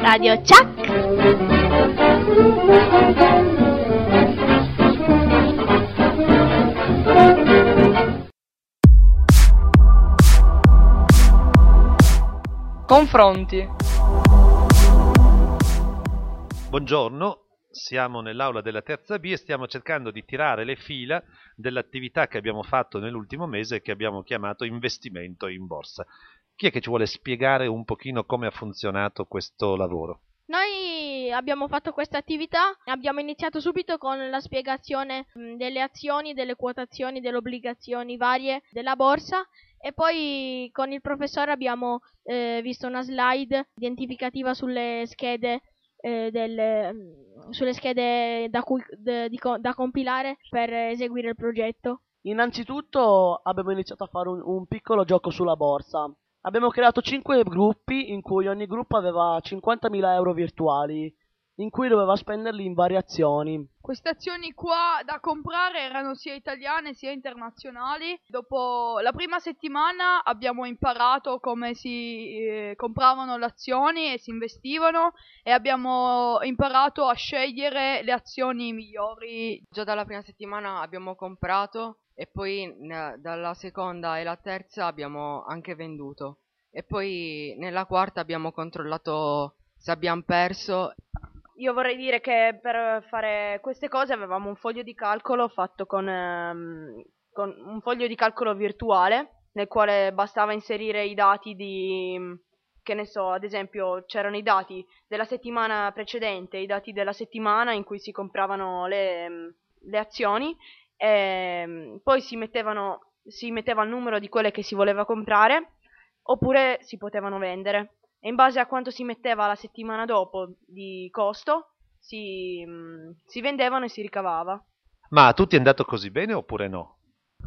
Radio Chuck. Confronti. Buongiorno, siamo nell'aula della terza B e stiamo cercando di tirare le fila dell'attività che abbiamo fatto nell'ultimo mese e che abbiamo chiamato investimento in borsa. Chi è che ci vuole spiegare un pochino come ha funzionato questo lavoro? Noi abbiamo fatto questa attività, abbiamo iniziato subito con la spiegazione mh, delle azioni, delle quotazioni, delle obbligazioni varie della borsa e poi con il professore abbiamo eh, visto una slide identificativa sulle schede, eh, del, mh, sulle schede da, cui, de, di, da compilare per eseguire il progetto. Innanzitutto abbiamo iniziato a fare un, un piccolo gioco sulla borsa. Abbiamo creato 5 gruppi in cui ogni gruppo aveva 50.000 euro virtuali, in cui doveva spenderli in variazioni. Queste azioni qua da comprare erano sia italiane sia internazionali. Dopo la prima settimana abbiamo imparato come si eh, compravano le azioni e si investivano e abbiamo imparato a scegliere le azioni migliori. Già dalla prima settimana abbiamo comprato e poi n- dalla seconda e la terza abbiamo anche venduto e poi nella quarta abbiamo controllato se abbiamo perso. Io vorrei dire che per fare queste cose avevamo un foglio di calcolo fatto con, ehm, con un foglio di calcolo virtuale nel quale bastava inserire i dati di che ne so, ad esempio c'erano i dati della settimana precedente, i dati della settimana in cui si compravano le, le azioni e ehm, poi si, mettevano, si metteva il numero di quelle che si voleva comprare oppure si potevano vendere e in base a quanto si metteva la settimana dopo di costo si, mm, si vendevano e si ricavava. Ma a tutti è andato così bene oppure no?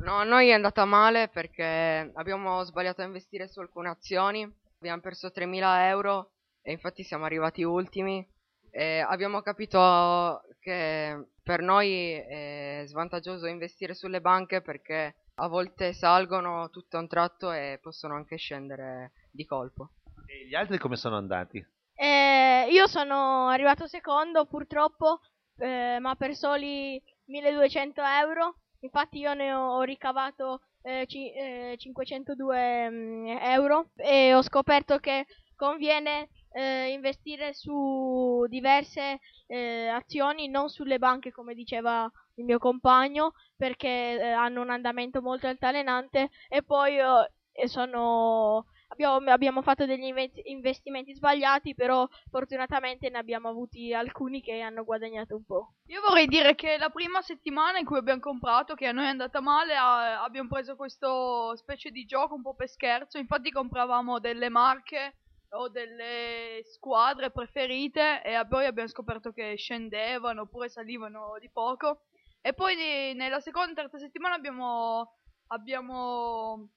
No, a noi è andata male perché abbiamo sbagliato a investire su alcune azioni, abbiamo perso 3.000 euro e infatti siamo arrivati ultimi e abbiamo capito che per noi è svantaggioso investire sulle banche perché a volte salgono tutto a un tratto e possono anche scendere di colpo. E gli altri come sono andati? Eh, io sono arrivato secondo purtroppo, eh, ma per soli 1200 euro. Infatti io ne ho ricavato eh, ci, 502 mh, euro e ho scoperto che conviene eh, investire su diverse eh, azioni, non sulle banche come diceva il mio compagno, perché eh, hanno un andamento molto altalenante e poi sono, abbiamo, abbiamo, fatto degli investimenti sbagliati, però fortunatamente ne abbiamo avuti alcuni che hanno guadagnato un po'. Io vorrei dire che la prima settimana in cui abbiamo comprato, che a noi è andata male, a, abbiamo preso questo specie di gioco un po' per scherzo, infatti compravamo delle marche o delle squadre preferite e poi abbiamo scoperto che scendevano oppure salivano di poco e poi nella seconda e terza settimana abbiamo, abbiamo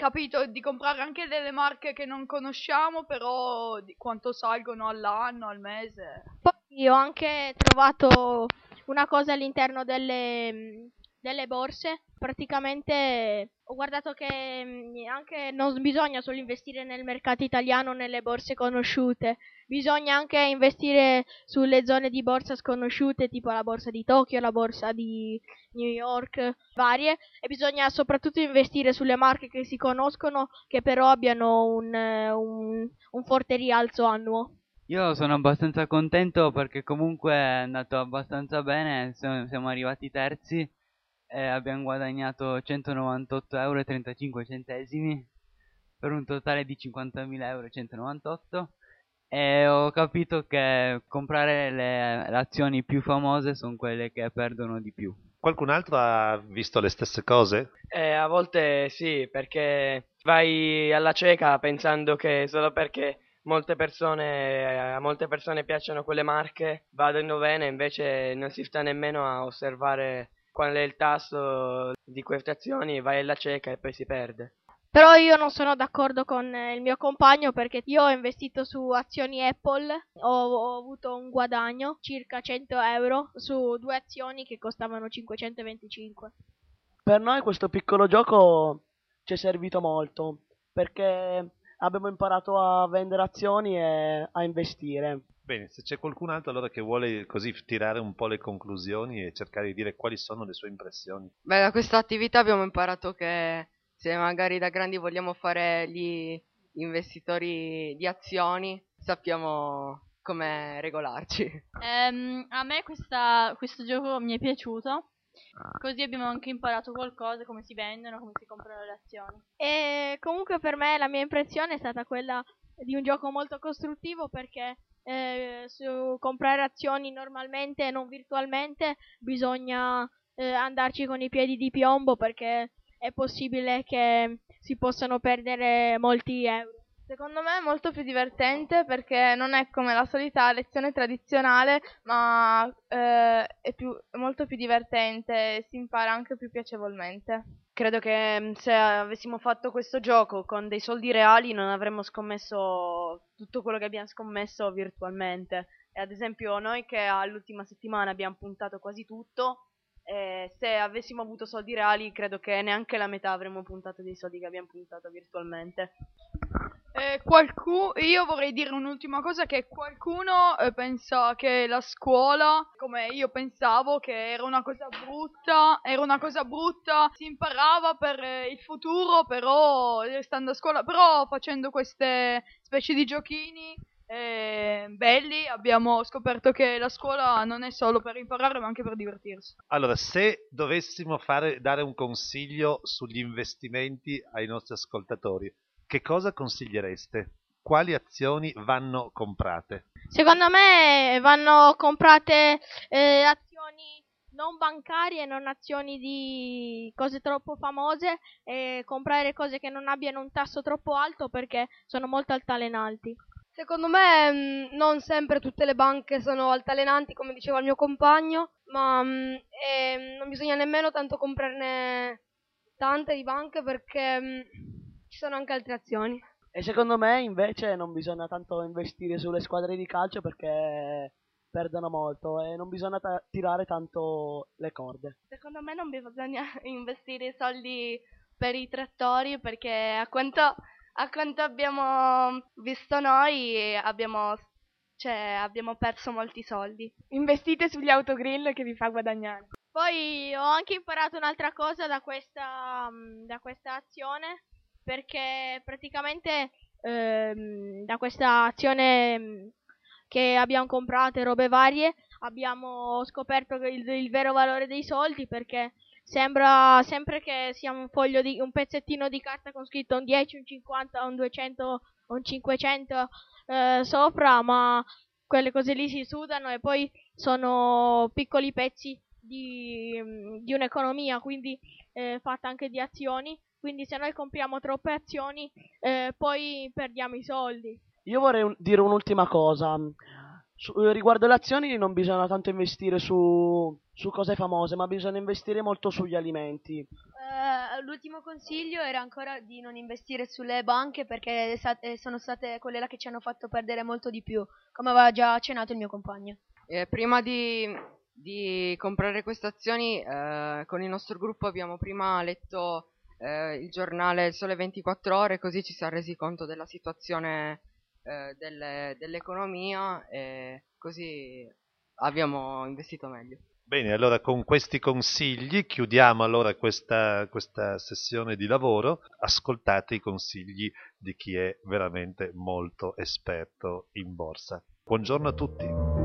capito di comprare anche delle marche che non conosciamo però di quanto salgono all'anno, al mese. Poi ho anche trovato una cosa all'interno delle, delle borse praticamente ho guardato che mm, anche non bisogna solo investire nel mercato italiano nelle borse conosciute, bisogna anche investire sulle zone di borsa sconosciute, tipo la borsa di Tokyo, la borsa di New York, varie, e bisogna soprattutto investire sulle marche che si conoscono, che però abbiano un, un, un forte rialzo annuo. Io sono abbastanza contento perché comunque è andato abbastanza bene, siamo arrivati terzi e abbiamo guadagnato 198,35 euro per un totale di 50.000 euro 198 e ho capito che comprare le, le azioni più famose sono quelle che perdono di più. Qualcun altro ha visto le stesse cose? Eh, a volte sì, perché vai alla cieca pensando che solo perché molte persone, a molte persone piacciono quelle marche vadano bene, invece non si sta nemmeno a osservare qual è il tasso di queste azioni, vai alla cieca e poi si perde. Però io non sono d'accordo con eh, il mio compagno perché io ho investito su azioni Apple, ho, ho avuto un guadagno circa 100 euro su due azioni che costavano 525. Per noi questo piccolo gioco ci è servito molto perché abbiamo imparato a vendere azioni e a investire. Bene, se c'è qualcun altro allora che vuole così tirare un po' le conclusioni e cercare di dire quali sono le sue impressioni. Beh, da questa attività abbiamo imparato che se magari da grandi vogliamo fare gli investitori di azioni, sappiamo come regolarci. Ehm, a me questa- questo gioco mi è piaciuto. Così abbiamo anche imparato qualcosa, come si vendono, come si comprano le azioni. E comunque per me la mia impressione è stata quella di un gioco molto costruttivo perché eh, su comprare azioni normalmente e non virtualmente bisogna eh, andarci con i piedi di piombo perché è possibile che si possano perdere molti euro. Secondo me è molto più divertente perché non è come la solita lezione tradizionale, ma eh, è, più- molto più divertente e si impara anche più piacevolmente. Credo che mm, se avessimo fatto questo gioco con dei soldi reali non avremmo scommesso tutto quello che abbiamo scommesso virtualmente. E ad esempio noi che all'ultima settimana abbiamo puntato quasi tutto, eh, se avessimo avuto soldi reali credo che neanche la metà avremmo puntato dei soldi che abbiamo puntato virtualmente. Eh, qualcu- io vorrei dire un'ultima cosa che qualcuno eh, pensa che la scuola, come io pensavo, che era una cosa brutta, era una cosa brutta, si imparava per eh, il futuro, però restando a scuola, però facendo queste specie di giochini eh, belli abbiamo scoperto che la scuola non è solo per imparare ma anche per divertirsi. Allora, se dovessimo fare, dare un consiglio sugli investimenti ai nostri ascoltatori, che cosa consigliereste? Quali azioni vanno comprate? Secondo me vanno comprate eh, azioni non bancarie, non azioni di cose troppo famose e comprare cose che non abbiano un tasso troppo alto perché sono molto altalenanti. Secondo me mh, non sempre tutte le banche sono altalenanti, come diceva il mio compagno, ma mh, e, non bisogna nemmeno tanto comprarne tante di banche perché mh, ci sono anche altre azioni. E secondo me invece non bisogna tanto investire sulle squadre di calcio perché perdono molto e non bisogna ta- tirare tanto le corde. Secondo me non bisogna investire soldi per i trattori perché a quanto, a quanto abbiamo visto noi abbiamo, cioè, abbiamo perso molti soldi. Investite sugli autogrill che vi fa guadagnare. Poi ho anche imparato un'altra cosa da questa, mm, da questa azione perché praticamente ehm, da questa azione mm, che abbiamo comprato e robe varie abbiamo scoperto il, il vero valore dei soldi perché sembra sempre che sia un foglio di un pezzettino di carta con scritto un 10, un 50, un 200, un 500 eh, sopra, ma quelle cose lì si sudano e poi sono piccoli pezzi di, di un'economia, quindi eh, fatta anche di azioni. Quindi se noi compriamo troppe azioni, eh, poi perdiamo i soldi. Io vorrei un- dire un'ultima cosa. Su- eh, riguardo le azioni non bisogna tanto investire su, su cose famose, ma bisogna investire molto sugli alimenti. Eh, l'ultimo consiglio era ancora di non investire sulle banche perché sa- eh, sono state quelle là che ci hanno fatto perdere molto di più, come aveva già accennato il mio compagno. Eh, prima di, di comprare queste azioni, eh, con il nostro gruppo abbiamo prima letto eh, il giornale Sole 24 Ore, così ci siamo resi conto della situazione eh, delle- dell'economia e così abbiamo investito meglio. Bene, allora con questi consigli chiudiamo allora questa, questa sessione di lavoro. Ascoltate i consigli di chi è veramente molto esperto in borsa. Buongiorno a tutti.